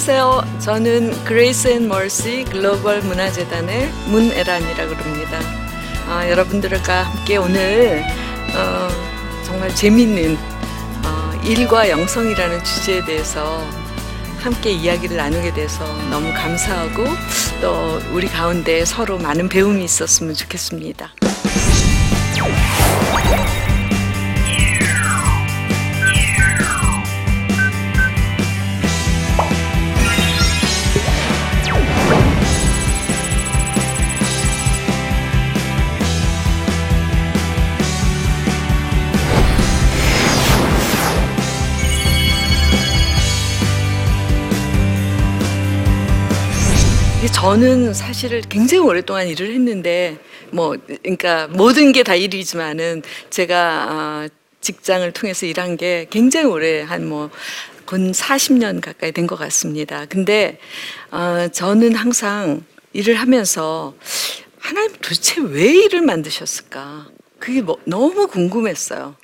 안녕하세요. 저는 그레이스 앤 멀시 글로벌 문화재단의 문애란이라고 합니다. 아, 여러분들과 함께 오늘 어, 정말 재밌는 어, 일과 영성이라는 주제에 대해서 함께 이야기를 나누게 돼서 너무 감사하고 또 우리 가운데 서로 많은 배움이 있었으면 좋겠습니다. 저는 사실 굉장히 오랫동안 일을 했는데 뭐 그러니까 모든 게 다 일이지만은 제가 어, 직장을 통해서 일한 게 굉장히 오래 한 뭐 근 40년 가까이 된 것 같습니다. 근데 어, 저는 항상 일을 하면서 하나님 도대체 왜 일을 만드셨을까? 그게 뭐 너무 궁금했어요.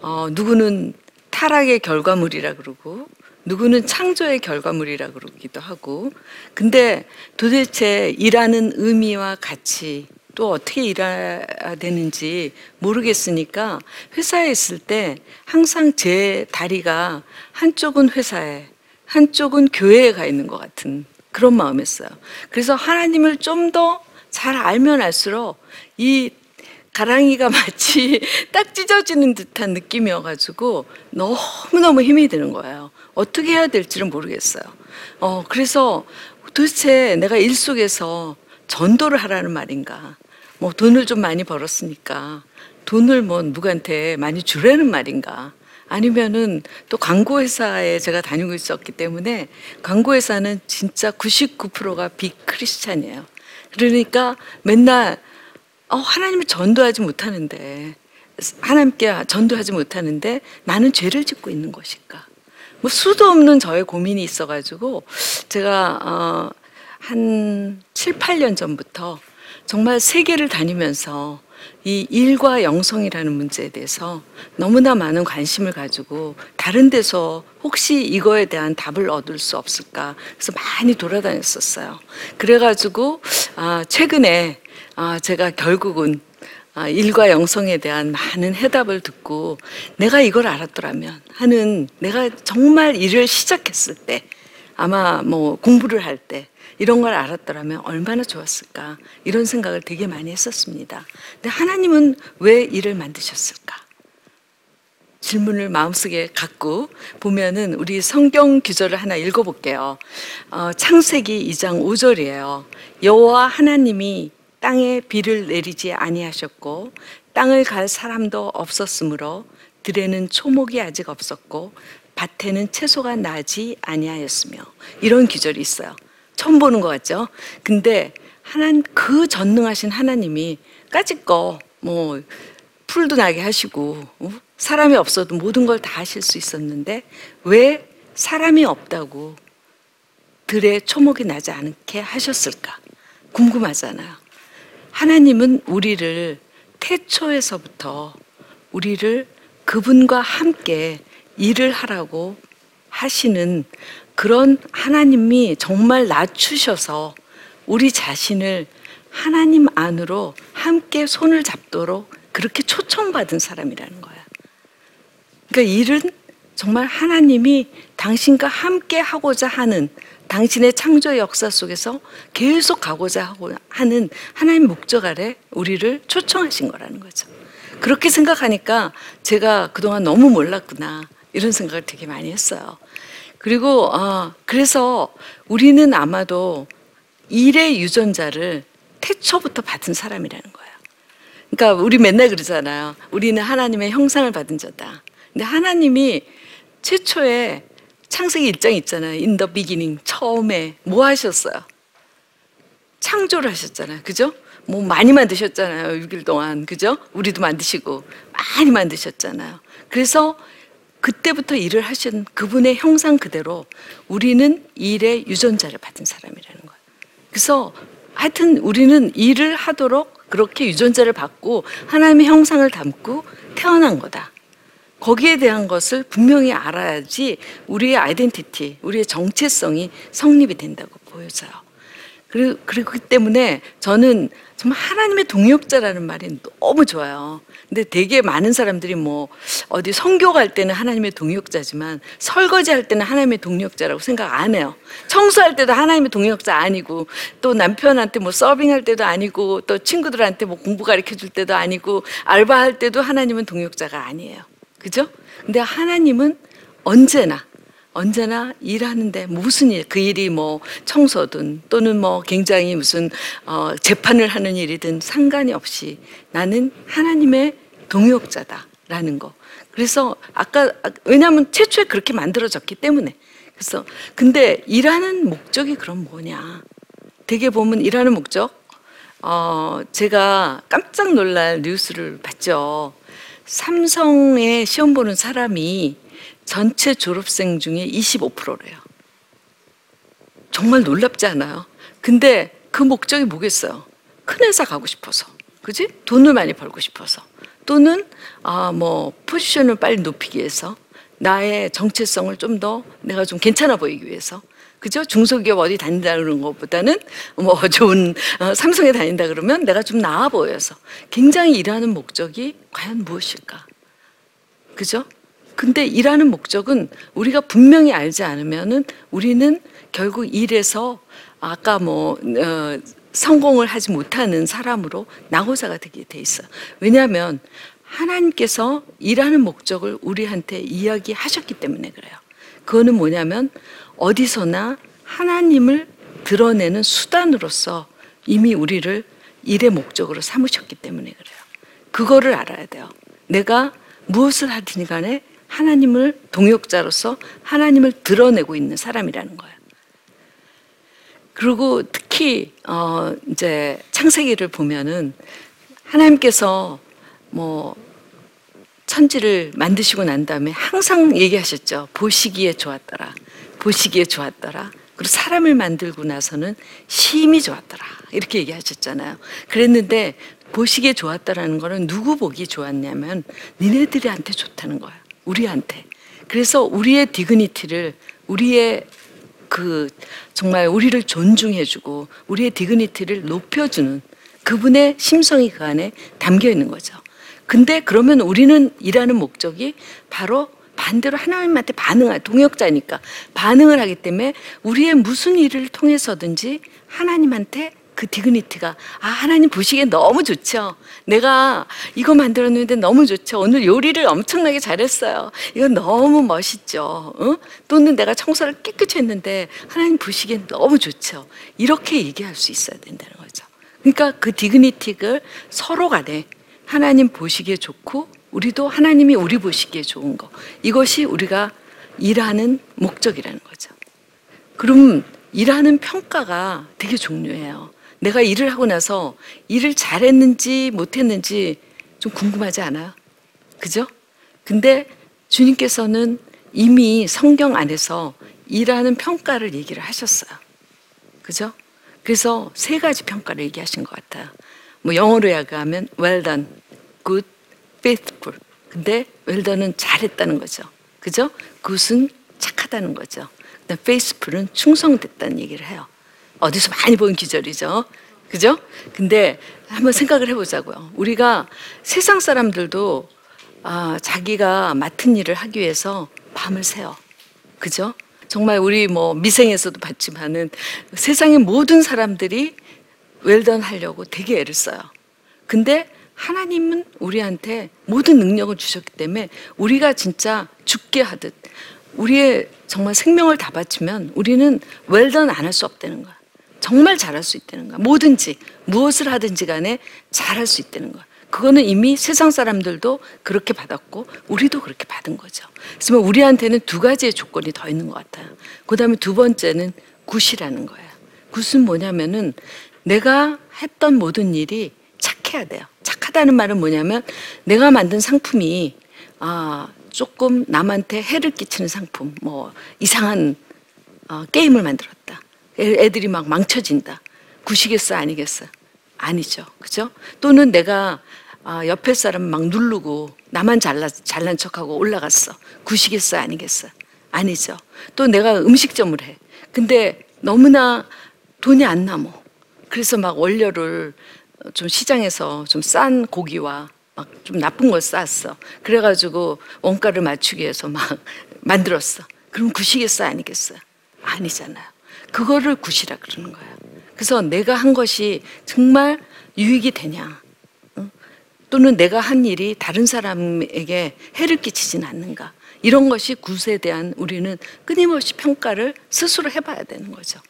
어, 누구는 타락의 결과물이라 그러고 누구는 창조의 결과물이라 그러기도 하고 근데 도대체 일하는 의미와 가치 또 어떻게 일해야 되는지 모르겠으니까 회사에 있을 때 항상 제 다리가 한쪽은 회사에 한쪽은 교회에 가 있는 것 같은 그런 마음이었어요. 그래서 하나님을 좀 더 잘 알면 알수록 이 가랑이가 마치 딱 찢어지는 듯한 느낌이어가지고 너무너무 힘이 드는 거예요. 어떻게 해야 될지를 모르겠어요. 어, 그래서 도대체 내가 일 속에서 전도를 하라는 말인가? 뭐 돈을 좀 많이 벌었으니까 돈을 뭐 누구한테 많이 주라는 말인가? 아니면은 또 광고회사에 제가 다니고 있었기 때문에 광고회사는 진짜 99%가 비크리스찬이에요. 그러니까 맨날 어, 하나님을 전도하지 못하는데 하나님께 전도하지 못하는데 나는 죄를 짓고 있는 것일까? 뭐 수도 없는 저의 고민이 있어가지고 제가 어, 한 7, 8년 전부터 정말 세계를 다니면서 이 일과 영성이라는 문제에 대해서 너무나 많은 관심을 가지고 다른 데서 혹시 이거에 대한 답을 얻을 수 없을까 그래서 많이 돌아다녔었어요. 그래가지고 아, 최근에 아, 제가 결국은 아, 일과 영성에 대한 많은 해답을 듣고 내가 이걸 알았더라면 하는 내가 정말 일을 시작했을 때 아마 뭐 공부를 할 때 이런 걸 알았더라면 얼마나 좋았을까 이런 생각을 되게 많이 했었습니다. 근데 하나님은 왜 일을 만드셨을까? 질문을 마음속에 갖고 보면은 우리 성경 규절을 하나 읽어볼게요. 어, 창세기 2장 5절이에요. 여호와 하나님이 땅에 비를 내리지 아니하셨고 땅을 갈 사람도 없었으므로 들에는 초목이 아직 없었고 밭에는 채소가 나지 아니하였으며 이런 기절이 있어요. 처음 보는 것 같죠? 근데 하나님 그 전능하신 하나님이 까짓거 뭐 풀도 나게 하시고 어? 사람이 없어도 모든 걸 다 하실 수 있었는데 왜 사람이 없다고 들에 초목이 나지 않게 하셨을까? 궁금하잖아요. 하나님은 우리를 태초에서부터 우리를 그분과 함께 일을 하라고 하시는 그런 하나님이 정말 낮추셔서 우리 자신을 하나님 안으로 함께 손을 잡도록 그렇게 초청받은 사람이라는 거야. 그러니까 일은 정말 하나님이 당신과 함께 하고자 하는 당신의 창조 역사 속에서 계속 가고자 하는 하나님 목적 아래 우리를 초청하신 거라는 거죠. 그렇게 생각하니까 제가 그동안 너무 몰랐구나 이런 생각을 되게 많이 했어요. 그리고 어, 그래서 우리는 아마도 일의 유전자를 태초부터 받은 사람이라는 거예요. 그러니까 우리 맨날 그러잖아요. 우리는 하나님의 형상을 받은 자다. 근데 하나님이 최초에 창세기 1장 있잖아요. In the beginning. 처음에 뭐 하셨어요? 창조를 하셨잖아요. 그죠? 뭐 많이 만드셨잖아요. 6일 동안. 그죠? 우리도 만드시고 많이 만드셨잖아요. 그래서 그때부터 일을 하신 그분의 형상 그대로 우리는 일의 유전자를 받은 사람이라는 거예요. 그래서 하여튼 우리는 일을 하도록 그렇게 유전자를 받고 하나님의 형상을 담고 태어난 거다. 거기에 대한 것을 분명히 알아야지 우리의 아이덴티티, 우리의 정체성이 성립이 된다고 보여져요. 그리고, 그렇기 때문에 저는 정말 하나님의 동역자라는 말이 너무 좋아요. 근데 되게 많은 사람들이 뭐 어디 성교 갈 때는 하나님의 동역자지만 설거지 할 때는 하나님의 동역자라고 생각 안 해요. 청소할 때도 하나님의 동역자 아니고 또 남편한테 뭐 서빙할 때도 아니고 또 친구들한테 뭐 공부 가르쳐 줄 때도 아니고 알바할 때도 하나님은 동역자가 아니에요. 그죠? 근데 하나님은 언제나 언제나 일하는데 무슨 일, 그 일이 뭐 청소든 또는 뭐 굉장히 무슨 어, 재판을 하는 일이든 상관이 없이 나는 하나님의 동역자다라는 거. 그래서 아까 왜냐하면 최초에 그렇게 만들어졌기 때문에 그래서 근데 일하는 목적이 그럼 뭐냐? 되게 보면 일하는 목적. 어, 제가 깜짝 놀랄 뉴스를 봤죠. 삼성에 시험 보는 사람이 전체 졸업생 중에 25%래요. 정말 놀랍지 않아요? 근데 그 목적이 뭐겠어요? 큰 회사 가고 싶어서. 그지? 돈을 많이 벌고 싶어서. 또는, 아, 뭐, 포지션을 빨리 높이기 위해서. 나의 정체성을 좀 더 내가 좀 괜찮아 보이기 위해서. 그죠? 중소기업 어디 다닌다는 것보다는 뭐 좋은 어, 삼성에 다닌다 그러면 내가 좀 나아 보여서 굉장히 일하는 목적이 과연 무엇일까? 그죠? 근데 일하는 목적은 우리가 분명히 알지 않으면은 우리는 결국 일에서 아까 뭐 어, 성공을 하지 못하는 사람으로 나고자가 되게 돼 있어요. 왜냐하면 하나님께서 일하는 목적을 우리한테 이야기하셨기 때문에 그래요. 그거는 뭐냐면 어디서나 하나님을 드러내는 수단으로서 이미 우리를 일의 목적으로 삼으셨기 때문에 그래요. 그거를 알아야 돼요. 내가 무엇을 하든 간에 하나님을 동역자로서 하나님을 드러내고 있는 사람이라는 거예요. 그리고 특히 어 이제 창세기를 보면은 하나님께서 뭐 천지를 만드시고 난 다음에 항상 얘기하셨죠. 보시기에 좋았더라. 보시기에 좋았더라. 그리고 사람을 만들고 나서는 심히 좋았더라. 이렇게 얘기하셨잖아요. 그랬는데 보시기에 좋았다라는 거는 누구 보기 좋았냐면 니네들한테 좋다는 거예요. 우리한테. 그래서 우리의 디그니티를 우리의 그 정말 우리를 존중해주고 우리의 디그니티를 높여주는 그분의 심성이 그 안에 담겨 있는 거죠. 근데 그러면 우리는 일하는 목적이 바로 반대로 하나님한테 반응할 동역자니까 반응을 하기 때문에 우리의 무슨 일을 통해서든지 하나님한테 그 디그니티가 아 하나님 보시기에 너무 좋죠. 내가 이거 만들었는데 너무 좋죠. 오늘 요리를 엄청나게 잘했어요. 이거 너무 멋있죠. 어? 또는 내가 청소를 깨끗이 했는데 하나님 보시기엔 너무 좋죠. 이렇게 얘기할 수 있어야 된다는 거죠. 그러니까 그 디그니티를 서로 간에 하나님 보시기에 좋고 우리도 하나님이 우리 보시기에 좋은 거. 이것이 우리가 일하는 목적이라는 거죠. 그럼 일하는 평가가 되게 중요해요. 내가 일을 하고 나서 일을 잘했는지 못했는지 좀 궁금하지 않아요? 그죠? 근데 주님께서는 이미 성경 안에서 일하는 평가를 얘기를 하셨어요. 그죠? 그래서 세 가지 평가를 얘기하신 것 같아요. 뭐 영어로 이야기하면 well done, good, faithful. 근데 done은 잘했다는 거죠. 그죠? good은 착하다는 거죠. 그다음 faithful은 충성됐다는 얘기를 해요. 어디서 많이 본 기절이죠. 그죠? 근데 한번 생각을 해보자고요. 우리가 세상 사람들도 아, 자기가 맡은 일을 하기 위해서 밤을 새요. 그죠? 정말 우리 뭐 미생에서도 봤지만은 세상의 모든 사람들이 웰던 하려고 되게 애를 써요. 근데 하나님은 우리한테 모든 능력을 주셨기 때문에 우리가 진짜 죽게 하듯 우리의 정말 생명을 다 바치면 우리는 웰던 안 할 수 없다는 거야. 정말 잘할 수 있다는 거야. 뭐든지 무엇을 하든지 간에 잘할 수 있다는 거야. 그거는 이미 세상 사람들도 그렇게 받았고 우리도 그렇게 받은 거죠. 그래서 우리한테는 두 가지의 조건이 더 있는 것 같아요. 그다음에 두 번째는 굿이라는 거예요. 굿은 뭐냐면은 내가 했던 모든 일이 착해야 돼요. 착하다는 말은 뭐냐면 내가 만든 상품이 아 조금 남한테 해를 끼치는 상품, 뭐 이상한 어, 게임을 만들었다. 애들이 막 망쳐진다. 구시겠어 아니겠어? 아니죠. 그죠? 또는 내가 아, 옆에 사람 막 누르고 나만 잘나, 잘난 척하고 올라갔어. 구시겠어 아니겠어? 아니죠. 또 내가 음식점을 해. 근데 너무나 돈이 안 남어. 그래서 막 원료를 좀 시장에서 좀 싼 고기와 막 좀 나쁜 걸 쌌어. 그래가지고 원가를 맞추기 위해서 막 만들었어. 그럼 구시겠어 아니겠어? 아니잖아요. 그거를 구시라 그러는 거예요. 그래서 내가 한 것이 정말 유익이 되냐? 응? 또는 내가 한 일이 다른 사람에게 해를 끼치진 않는가? 이런 것이 굿에 대한 우리는 끊임없이 평가를 스스로 해봐야 되는 거죠.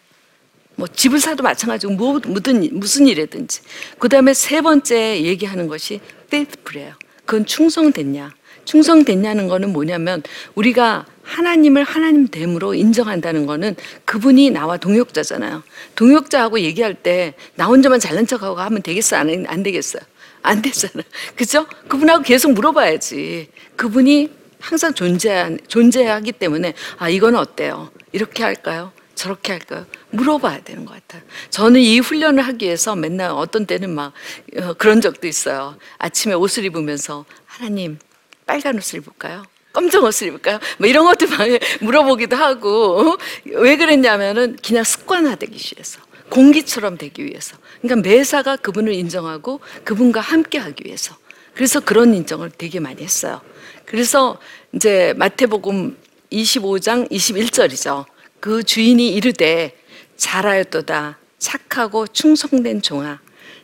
뭐 집을 사도 마찬가지고 뭐, 무슨 무슨 일이든지. 그 다음에 세 번째 얘기하는 것이 faithful이에요. 그건 충성됐냐? 충성됐냐는 거는 뭐냐면 우리가 하나님을 하나님 됨으로 인정한다는 거는 그분이 나와 동역자잖아요. 동역자하고 얘기할 때 나 혼자만 잘난 척하고 하면 되겠어 안, 안 되겠어요? 안 되잖아. 그죠? 그분하고 계속 물어봐야지. 그분이 항상 존재 존재하기 때문에 아 이건 어때요? 이렇게 할까요? 저렇게 할까요? 물어봐야 되는 것 같아요. 저는 이 훈련을 하기 위해서 맨날 어떤 때는 막 어, 그런 적도 있어요. 아침에 옷을 입으면서 하나님 빨간 옷을 입을까요? 검정 옷을 입을까요? 뭐 이런 것도 막 물어보기도 하고 어? 왜 그랬냐면은 그냥 습관화되기 위해서 공기처럼 되기 위해서 그러니까 매사가 그분을 인정하고 그분과 함께하기 위해서 그래서 그런 인정을 되게 많이 했어요. 그래서 이제 마태복음 25장 21절이죠. 그 주인이 이르되 잘하였도다 착하고 충성된 종아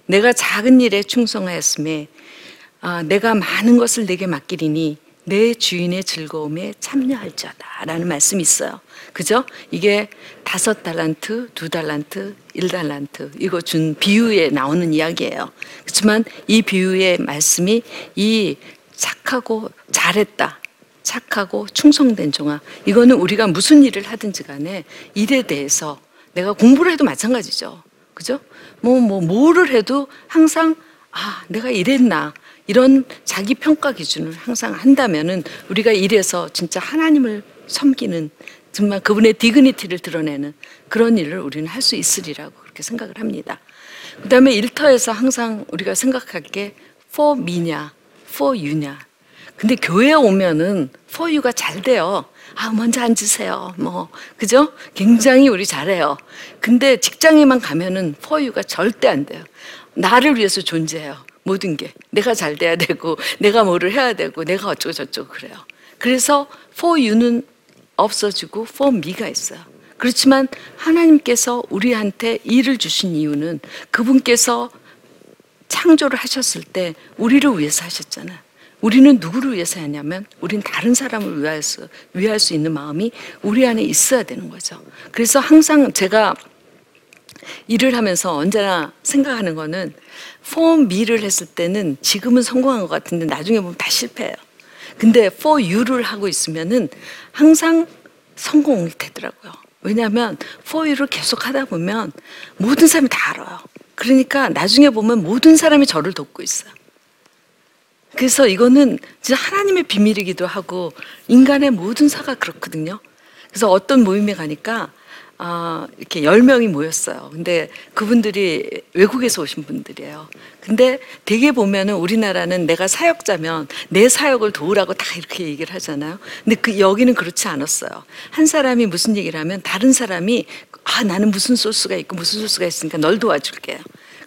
내가 작은 일에 충성하였음에 아, 내가 많은 것을 내게 맡기리니 내 주인의 즐거움에 참여할자다 라는 말씀이 있어요. 그죠? 이게 다섯 달란트, 두 달란트, 일 달란트 이거 준 비유에 나오는 이야기예요. 그렇지만 이 비유의 말씀이 이 착하고 잘했다. 착하고 충성된 종아. 이거는 우리가 무슨 일을 하든지 간에 일에 대해서 내가 공부를 해도 마찬가지죠. 그죠? 뭐, 뭐, 뭐를 해도 항상, 아, 내가 이랬나. 이런 자기 평가 기준을 항상 한다면은 우리가 일에서 진짜 하나님을 섬기는 정말 그분의 디그니티를 드러내는 그런 일을 우리는 할 수 있으리라고 그렇게 생각을 합니다. 그 다음에 일터에서 항상 우리가 생각할 게 for me냐, for you냐. 근데 교회에 오면은 you가 잘 돼요. 아, 먼저 앉으세요. 뭐, 그죠? 굉장히 우리 잘해요. 근데 직장에만 가면은 you가 절대 안 돼요. 나를 위해서 존재해요. 모든 게. 내가 잘 돼야 되고, 내가 뭐를 해야 되고, 내가 어쩌고저쩌고 그래요. 그래서 you는 없어지고 me가 있어요. 그렇지만 하나님께서 우리한테 일을 주신 이유는 그분께서 창조를 하셨을 때 우리를 위해서 하셨잖아요. 우리는 누구를 위해서 하냐면 우린 다른 사람을 위해서 위할 수 있는 마음이 우리 안에 있어야 되는 거죠. 그래서 항상 제가 일을 하면서 언제나 생각하는 거는 for me를 했을 때는 지금은 성공한 것 같은데 나중에 보면 다 실패해요. 근데 for you를 하고 있으면은 항상 성공이 되더라고요. 왜냐하면 for you를 계속 하다 보면 모든 사람이 다 알아요. 그러니까 나중에 보면 모든 사람이 저를 돕고 있어요. 그래서 이거는 진짜 하나님의 비밀이기도 하고 인간의 모든 사가 그렇거든요. 그래서 어떤 모임에 가니까 아, 이렇게 열 명이 모였어요. 근데 그분들이 외국에서 오신 분들이에요. 근데 대개 보면은 우리나라는 내가 사역자면 내 사역을 도우라고 다 이렇게 얘기를 하잖아요. 근데 그 여기는 그렇지 않았어요. 한 사람이 무슨 얘기를 하면 다른 사람이 아, 나는 무슨 소스가 있고 무슨 소스가 있으니까 널 도와줄게요.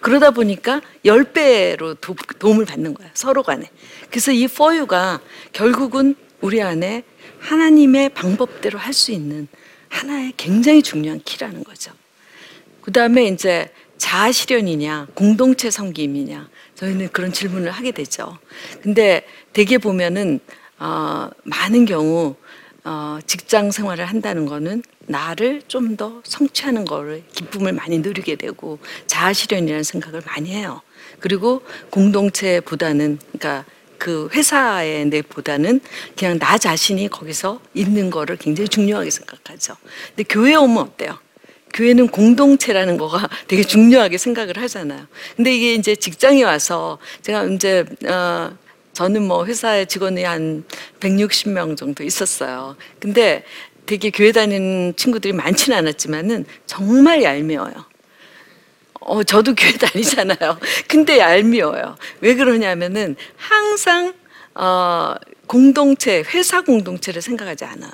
그러다 보니까 열배로 도 움을 받는 거야. 서로 간에. 그래서 이 포유가 결국은 우리 안에 하나님의 방법대로 할 수 있는 하나의 굉장히 중요한 키라는 거죠. 그 다음에 이제 자아 실현이냐, 공동체 섬김이냐, 저희는 그런 질문을 하게 되죠. 근데 대개 보면은, 어, 많은 경우, 어, 직장 생활을 한다는 거는 나를 좀 더 성취하는 거를 기쁨을 많이 누리게 되고 자아 실현이라는 생각을 많이 해요. 그리고 공동체보다는 그러니까 그 회사의 내보다는 그냥 나 자신이 거기서 있는 거를 굉장히 중요하게 생각하죠. 근데 교회 오면 어때요? 교회는 공동체라는 거가 되게 중요하게 생각을 하잖아요. 근데 이게 이제 직장에 와서 제가 이제 어 저는 뭐 회사에 직원이 한 160명 정도 있었어요. 근데 되게 교회 다니는 친구들이 많지는 않았지만은 정말 얄미워요. 어, 저도 교회 다니잖아요. 근데 얄미워요. 왜 그러냐면은 항상 어, 공동체, 회사 공동체를 생각하지 않아요.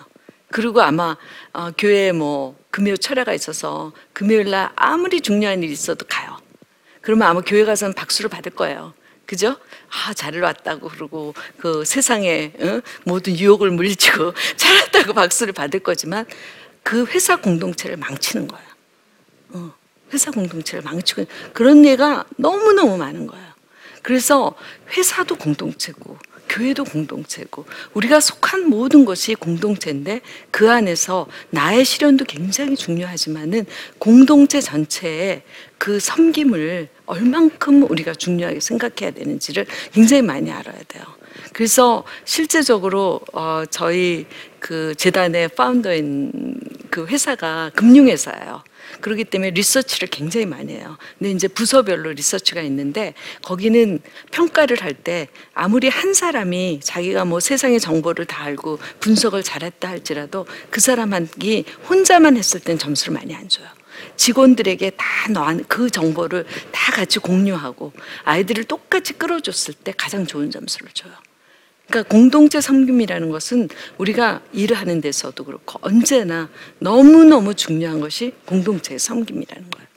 그리고 아마 어, 교회에 뭐 금요 철야가 있어서 금요일 날 아무리 중요한 일이 있어도 가요. 그러면 아마 교회 가서는 박수를 받을 거예요. 그죠? 아, 잘 왔다고 그러고 그 세상에 어? 모든 유혹을 물리치고 잘 왔다고 박수를 받을 거지만 그 회사 공동체를 망치는 거예요. 어, 회사 공동체를 망치고 그런 예가 너무너무 많은 거예요. 그래서 회사도 공동체고 교회도 공동체고 우리가 속한 모든 것이 공동체인데 그 안에서 나의 실현도 굉장히 중요하지만은 공동체 전체의 그 섬김을 얼만큼 우리가 중요하게 생각해야 되는지를 굉장히 많이 알아야 돼요. 그래서 실제적으로 어 저희 그 재단의 파운더인 그 회사가 금융회사예요. 그렇기 때문에 리서치를 굉장히 많이 해요. 근데 이제 부서별로 리서치가 있는데 거기는 평가를 할 때 아무리 한 사람이 자기가 뭐 세상의 정보를 다 알고 분석을 잘했다 할지라도 그 사람이 혼자만 했을 땐 점수를 많이 안 줘요. 직원들에게 다그 정보를 다 같이 공유하고 아이들을 똑같이 끌어줬을 때 가장 좋은 점수를 줘요. 그러니까 공동체 섬김이라는 것은 우리가 일을 하는 데서도 그렇고 언제나 너무너무 중요한 것이 공동체의 섬김이라는 거예요.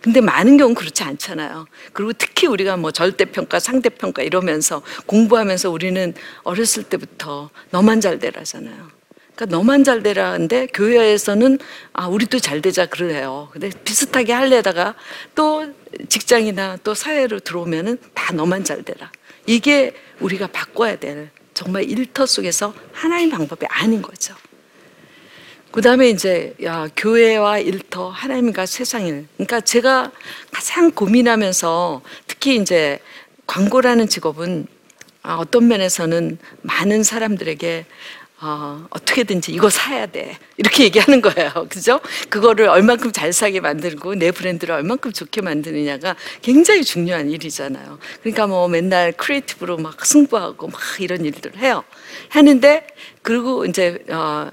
근데 많은 경우는 그렇지 않잖아요. 그리고 특히 우리가 뭐 절대평가, 상대평가 이러면서 공부하면서 우리는 어렸을 때부터 너만 잘 되라잖아요. 그러니까 너만 잘 되라는데 교회에서는 아 우리도 잘 되자 그래요. 근데 비슷하게 할래다가 또 직장이나 또 사회로 들어오면은 다 너만 잘 되라. 이게 우리가 바꿔야 될 정말 일터 속에서 하나의 방법이 아닌 거죠. 그 다음에 이제 야, 교회와 일터, 하나님과 세상일. 그러니까 제가 가장 고민하면서 특히 이제 광고라는 직업은 아, 어떤 면에서는 많은 사람들에게 어, 어떻게든지 이거 사야 돼. 이렇게 얘기하는 거예요. 그죠? 그거를 얼만큼 잘 사게 만들고 내 브랜드를 얼만큼 좋게 만드느냐가 굉장히 중요한 일이잖아요. 그러니까 뭐 맨날 creative로 막 승부하고 막 이런 일들을 해요. 하는데, 그리고 이제, 어,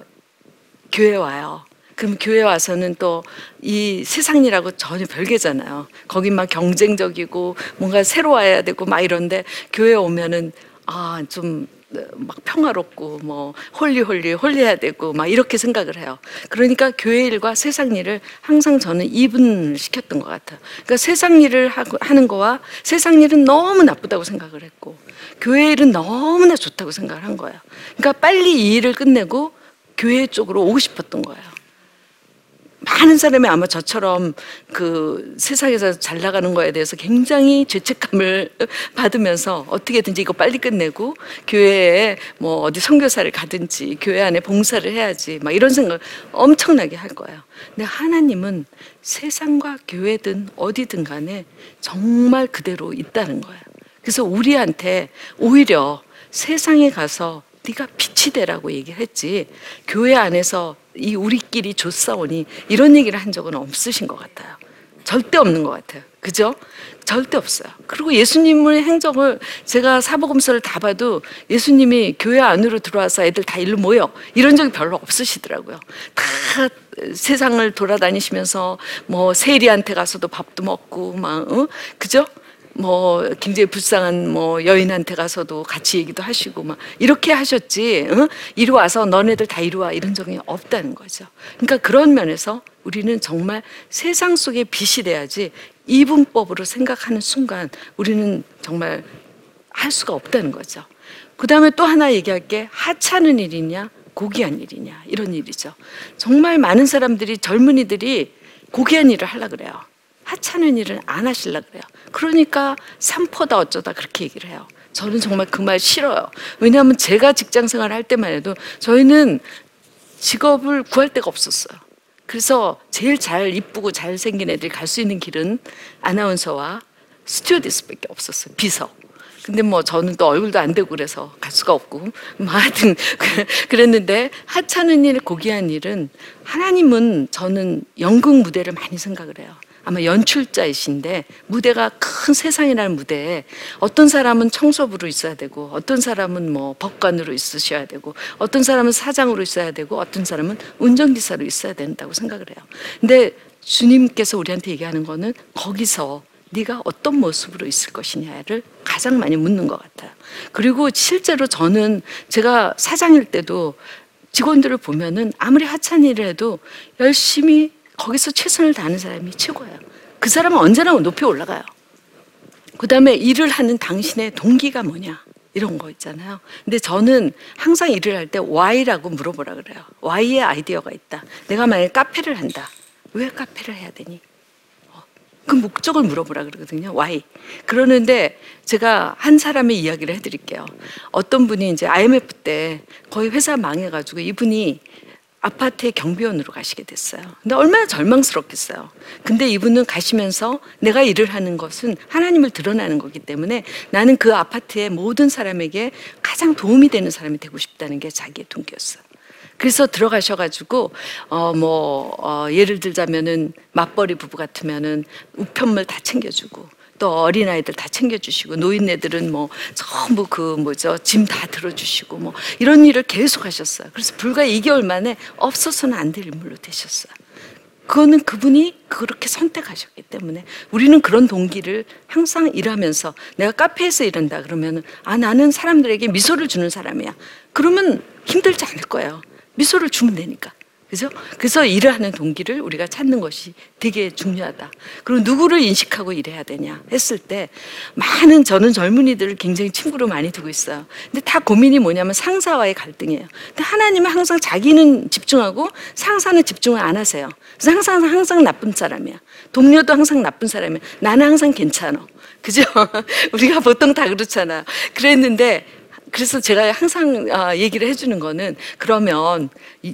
교회 와요. 그럼 교회 와서는 또 이 세상이랑 전혀 별개잖아요. 거긴 막 경쟁적이고 뭔가 새로워야 되고 막 이런데 교회 오면은 아, 좀 막 평화롭고 뭐 holy holy holy해야 되고 막 이렇게 생각을 해요. 그러니까 교회 일과 세상 일을 항상 저는 이분을 시켰던 것 같아요. 그러니까 세상 일을 하는 거와 세상 일은 너무 나쁘다고 생각을 했고 교회 일은 너무나 좋다고 생각을 한 거예요. 그러니까 빨리 이 일을 끝내고 교회 쪽으로 오고 싶었던 거예요. 많은 사람이 아마 저처럼 그 세상에서 잘 나가는 거에 대해서 굉장히 죄책감을 받으면서 어떻게든지 이거 빨리 끝내고 교회에 뭐 어디 선교사를 가든지 교회 안에 봉사를 해야지 막 이런 생각 엄청나게 할 거예요. 근데 하나님은 세상과 교회든 어디든 간에 정말 그대로 있다는 거예요. 그래서 우리한테 오히려 세상에 가서 네가 빛이 되라고 얘기했지 교회 안에서 이 우리끼리 조싸우니 이런 얘기를 한 적은 없으신 것 같아요. 절대 없는 것 같아요. 그죠? 절대 없어요. 그리고 예수님의 행적을 제가 사복음서를 다 봐도 예수님이 교회 안으로 들어와서 애들 다 일로 모여 이런 적이 별로 없으시더라고요. 다 세상을 돌아다니시면서 뭐 세리한테 가서도 밥도 먹고 막 어? 그죠? 뭐 굉장히 불쌍한 뭐 여인한테 가서도 같이 얘기도 하시고 막 이렇게 하셨지 응? 이리 와서 너네들 다 이리 와 이런 적이 없다는 거죠. 그러니까 그런 면에서 우리는 정말 세상 속에 빛이 돼야지 이분법으로 생각하는 순간 우리는 정말 할 수가 없다는 거죠. 그 다음에 또 하나 얘기할 게 하찮은 일이냐 고귀한 일이냐 이런 일이죠. 정말 많은 사람들이 젊은이들이 고귀한 일을 하려 그래요. 하찮은 일은 안 하실라 그래요. 그러니까 삼포다 어쩌다 그렇게 얘기를 해요. 저는 정말 그 말 싫어요. 왜냐하면 제가 직장 생활 할 때만 해도 저희는 직업을 구할 데가 없었어요. 그래서 제일 잘 이쁘고 잘생긴 애들이 갈 수 있는 길은 아나운서와 스튜어디스밖에 없었어요. 비서. 근데 뭐 저는 또 얼굴도 안 되고 그래서 갈 수가 없고 뭐 하여튼 그랬는데 하찮은 일 고귀한 일은 하나님은 저는 연극 무대를 많이 생각을 해요. 아마 연출자이신데 무대가 큰 세상이라는 무대에 어떤 사람은 청소부로 있어야 되고 어떤 사람은 뭐 법관으로 있으셔야 되고 어떤 사람은 사장으로 있어야 되고 어떤 사람은 운전기사로 있어야 된다고 생각을 해요. 근데 주님께서 우리한테 얘기하는 거는 거기서 네가 어떤 모습으로 있을 것이냐를 가장 많이 묻는 것 같아요. 그리고 실제로 저는 제가 사장일 때도 직원들을 보면은 아무리 하찮은 일을 해도 열심히 거기서 최선을 다하는 사람이 최고예요. 그 사람은 언제나 높이 올라가요. 그 다음에 일을 하는 당신의 동기가 뭐냐. 이런 거 있잖아요. 근데 저는 항상 일을 할때 Y라고 물어보라 그래요. Y의 아이디어가 있다. 내가 만약에 카페를 한다. 왜 카페를 해야 되니? 어, 그 목적을 물어보라 그러거든요. Why. 그러는데 제가 한 사람의 이야기를 해드릴게요. 어떤 분이 이제 IMF 때 거의 회사 망해가지고 이분이 아파트의 경비원으로 가시게 됐어요. 근데 얼마나 절망스럽겠어요. 근데 이분은 가시면서 내가 일을 하는 것은 하나님을 드러나는 거기 때문에 나는 그 아파트의 모든 사람에게 가장 도움이 되는 사람이 되고 싶다는 게 자기의 동기였어요. 그래서 들어가셔가지고 어뭐 어, 예를 들자면은 맞벌이 부부 같으면은 우편물 다 챙겨주고 또 어린아이들 다 챙겨주시고 노인네들은 뭐 전부 그 뭐죠 짐 다 들어주시고 뭐 이런 일을 계속 하셨어요. 그래서 불과 2개월 만에 없어서는 안 될 인물로 되셨어요. 그거는 그분이 그렇게 선택하셨기 때문에 우리는 그런 동기를 항상 일하면서 내가 카페에서 일한다 그러면은 아 나는 사람들에게 미소를 주는 사람이야. 그러면 힘들지 않을 거예요. 미소를 주면 되니까. 그죠? 그래서 일을 하는 동기를 우리가 찾는 것이 되게 중요하다. 그리고 누구를 인식하고 일해야 되냐 했을 때 많은 저는 젊은이들을 굉장히 친구로 많이 두고 있어요. 근데 다 고민이 뭐냐면 상사와의 갈등이에요. 근데 하나님은 항상 자기는 집중하고 상사는 집중을 안 하세요. 그래서 상사는 항상 나쁜 사람이야. 동료도 항상 나쁜 사람이야. 나는 항상 괜찮아. 그죠? 우리가 보통 다 그렇잖아. 그랬는데 그래서 제가 항상 아, 얘기를 해주는 거는 그러면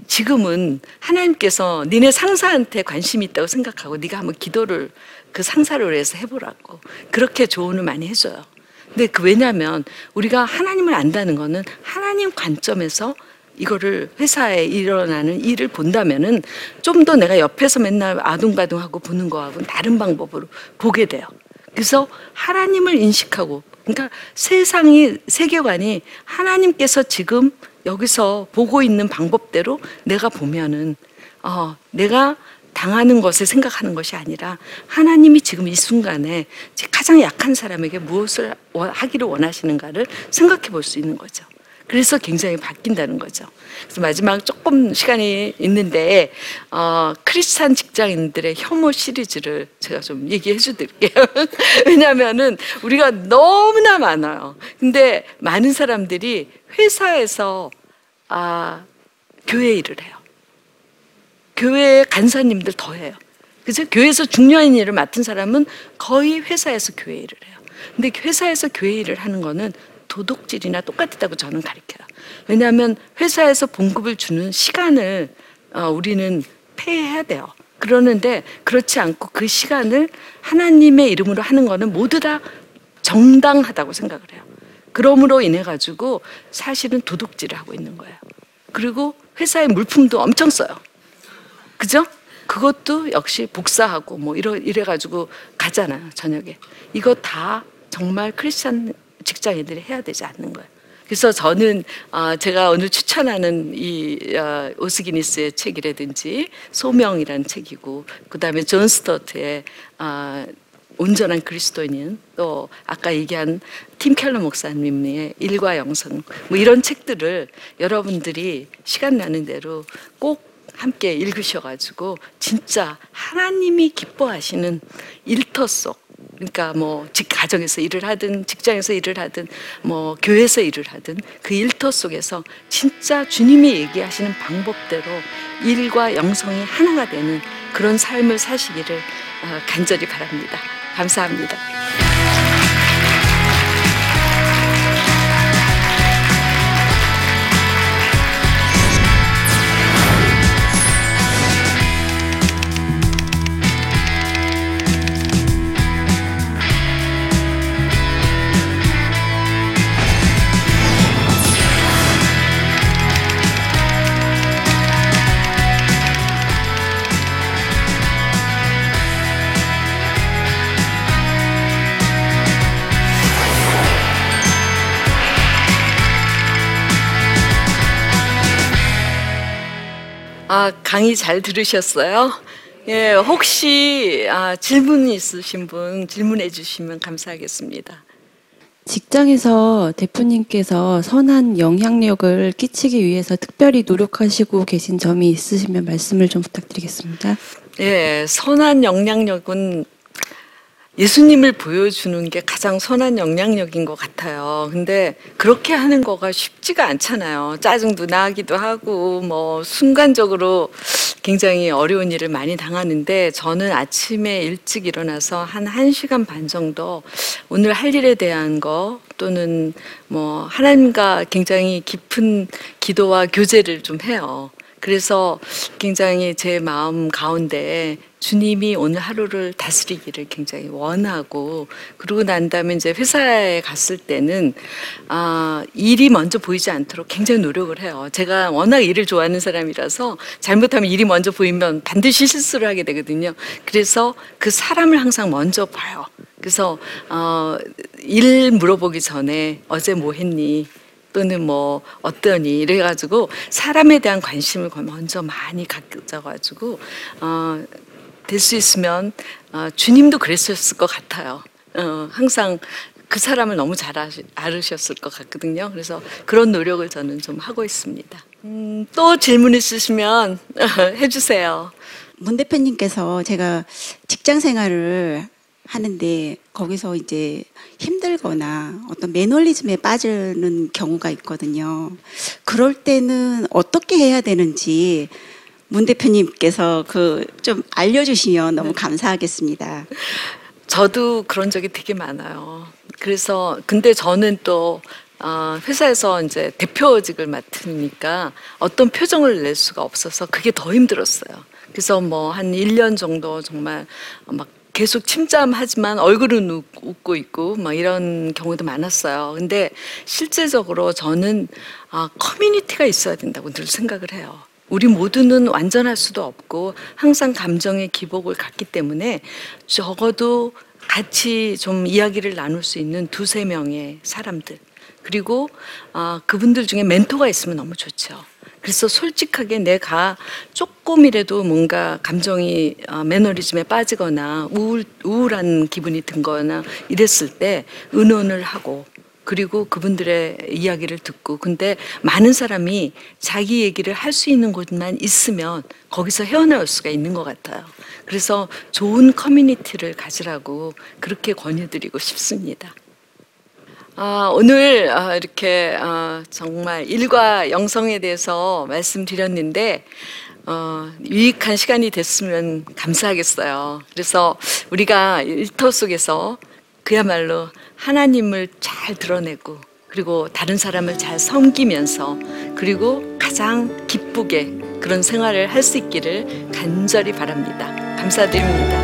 지금은 하나님께서 니네 상사한테 관심이 있다고 생각하고 네가 한번 기도를 그 상사를 위해서 해보라고 그렇게 조언을 많이 해줘요. 근데 그 왜냐하면 우리가 하나님을 안다는 거는 하나님 관점에서 이거를 회사에 일어나는 일을 본다면은 좀 더 내가 옆에서 맨날 아둥바둥하고 보는 거하고는 다른 방법으로 보게 돼요. 그래서 하나님을 인식하고 그러니까 세상이 세계관이 하나님께서 지금 여기서 보고 있는 방법대로 내가 보면은 어, 내가 당하는 것을 생각하는 것이 아니라 하나님이 지금 이 순간에 가장 약한 사람에게 무엇을 하기를 원하시는가를 생각해 볼 수 있는 거죠. 그래서 굉장히 바뀐다는 거죠. 그래서 마지막 조금 시간이 있는데 어, 크리스찬 직장인들의 혐오 시리즈를 제가 좀 얘기해 주드릴게요. 왜냐하면은 우리가 너무나 많아요. 근데 많은 사람들이 회사에서 아, 교회 일을 해요. 교회 간사님들 더 해요. 그죠? 교회에서 중요한 일을 맡은 사람은 거의 회사에서 교회 일을 해요. 근데 회사에서 교회 일을 하는 거는 도덕질이나 똑같다고 저는 가르쳐요. 왜냐하면 회사에서 봉급을 주는 시간을 어, 우리는 폐해야 돼요. 그러는데 그렇지 않고 그 시간을 하나님의 이름으로 하는 거는 모두 다 정당하다고 생각을 해요. 그러므로 인해 가지고 사실은 도둑질을 하고 있는 거예요. 그리고 회사의 물품도 엄청 써요. 그죠? 그것도 역시 복사하고 뭐 이래 가지고 가잖아요 저녁에. 이거 다 정말 크리스천 직장인들이 해야 되지 않는 거예요. 그래서 저는 어, 제가 오늘 추천하는 이 어, 오스 기니스의 책이라든지 소명이라는 책이고 그 다음에 존 스토트의 어, 온전한 그리스도인은 또 아까 얘기한 팀 켈러 목사님의 일과 영성 뭐 이런 책들을 여러분들이 시간 나는 대로 꼭 함께 읽으셔가지고 진짜 하나님이 기뻐하시는 일터 속 그러니까 뭐 직 가정에서 일을 하든 직장에서 일을 하든 뭐 교회에서 일을 하든 그 일터 속에서 진짜 주님이 얘기하시는 방법대로 일과 영성이 하나가 되는 그런 삶을 사시기를 어, 간절히 바랍니다. 감사합니다. 아, 강의 잘 들으셨어요? 예, 혹시 아, 질문 있으신 분 질문해 주시면 감사하겠습니다. 직장에서 대표님께서 선한 영향력을 끼치기 위해서 특별히 노력하시고 계신 점이 있으시면 말씀을 좀 부탁드리겠습니다. 예, 선한 영향력은 예수님을 보여주는 게 가장 선한 영향력인 것 같아요. 근데 그렇게 하는 거가 쉽지가 않잖아요. 짜증도 나기도 하고, 뭐, 순간적으로 굉장히 어려운 일을 많이 당하는데, 저는 아침에 일찍 일어나서 한 1시간 반 정도 오늘 할 일에 대한 거, 또는 뭐, 하나님과 굉장히 깊은 기도와 교제를 좀 해요. 그래서 굉장히 제 마음 가운데 주님이 오늘 하루를 다스리기를 굉장히 원하고 그러고 난 다음에 이제 회사에 갔을 때는 아 일이 먼저 보이지 않도록 굉장히 노력을 해요. 제가 워낙 일을 좋아하는 사람이라서 잘못하면 일이 먼저 보이면 반드시 실수를 하게 되거든요. 그래서 그 사람을 항상 먼저 봐요. 그래서 어, 일 물어보기 전에 어제 뭐 했니? 또는 뭐 어떠니 이래가지고 사람에 대한 관심을 먼저 많이 가져가지고 어, 될 수 있으면 어, 주님도 그랬었을 것 같아요. 어, 항상 그 사람을 너무 잘 아시, 알으셨을 것 같거든요. 그래서 그런 노력을 저는 좀 하고 있습니다. 음, 또 질문 있으시면 해주세요. 문 대표님께서 제가 직장 생활을 하는데 거기서 이제 힘들거나 어떤 매너리즘에 빠지는 경우가 있거든요. 그럴 때는 어떻게 해야 되는지 문 대표님께서 그 좀 알려주시면 너무 감사하겠습니다. 저도 그런 적이 되게 많아요. 그래서 근데 저는 또 어, 회사에서 이제 대표직을 맡으니까 어떤 표정을 낼 수가 없어서 그게 더 힘들었어요. 그래서 뭐 한 1년 정도 정말 막 계속 침잠하지만 얼굴은 웃- 웃고 있고 막 이런 경우도 많았어요. 근데 실제적으로 저는 아, 커뮤니티가 있어야 된다고 늘 생각을 해요. 우리 모두는 완전할 수도 없고 항상 감정의 기복을 갖기 때문에 적어도 같이 좀 이야기를 나눌 수 있는 두세 명의 사람들 그리고 아, 그분들 중에 멘토가 있으면 너무 좋죠. 그래서 솔직하게 내가 조금이라도 뭔가 감정이 어, 매너리즘에 빠지거나 우울, 우울한 기분이 든거나 이랬을 때 의논을 하고 그리고 그분들의 이야기를 듣고 근데 많은 사람이 자기 얘기를 할 수 있는 곳만 있으면 거기서 헤어나올 수가 있는 것 같아요. 그래서 좋은 커뮤니티를 가지라고 그렇게 권유드리고 싶습니다. 아, 오늘 아, 이렇게 아, 정말 일과 영성에 대해서 말씀드렸는데 어, 유익한 시간이 됐으면 감사하겠어요. 그래서 우리가 일터 속에서 그야말로 하나님을 잘 드러내고 그리고 다른 사람을 잘 섬기면서 그리고 가장 기쁘게 그런 생활을 할 수 있기를 간절히 바랍니다. 감사드립니다.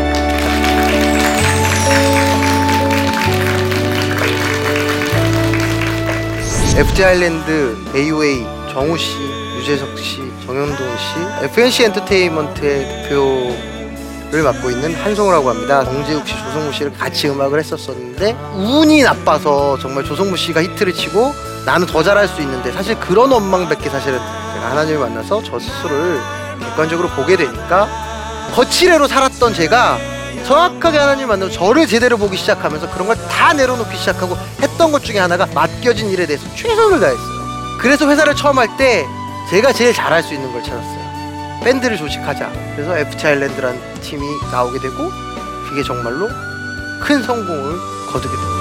FT 아일랜드, 베이웨이, 정우 씨, 유재석 씨, 정현동 씨, FNC 엔터테인먼트의 대표를 맡고 있는 한성우라고 합니다. 정재욱 씨, 조성무 씨를 같이 음악을 했었었는데 운이 나빠서 정말 조성무 씨가 히트를 치고 나는 더 잘할 수 있는데 사실 그런 원망밖에 사실은 제가 하나님을 만나서 저 스스로를 객관적으로 보게 되니까 거칠애로 살았던 제가 정확하게 하나님 만나서 저를 제대로 보기 시작하면서 그런 걸 다 내려놓기 시작하고 했던 것 중에 하나가 맡겨진 일에 대해서 최선을 다했어요. 그래서 회사를 처음 할 때 제가 제일 잘할 수 있는 걸 찾았어요. 밴드를 조직하자. 그래서 FT 아일랜드라는 팀이 나오게 되고 그게 정말로 큰 성공을 거두게 됩니다.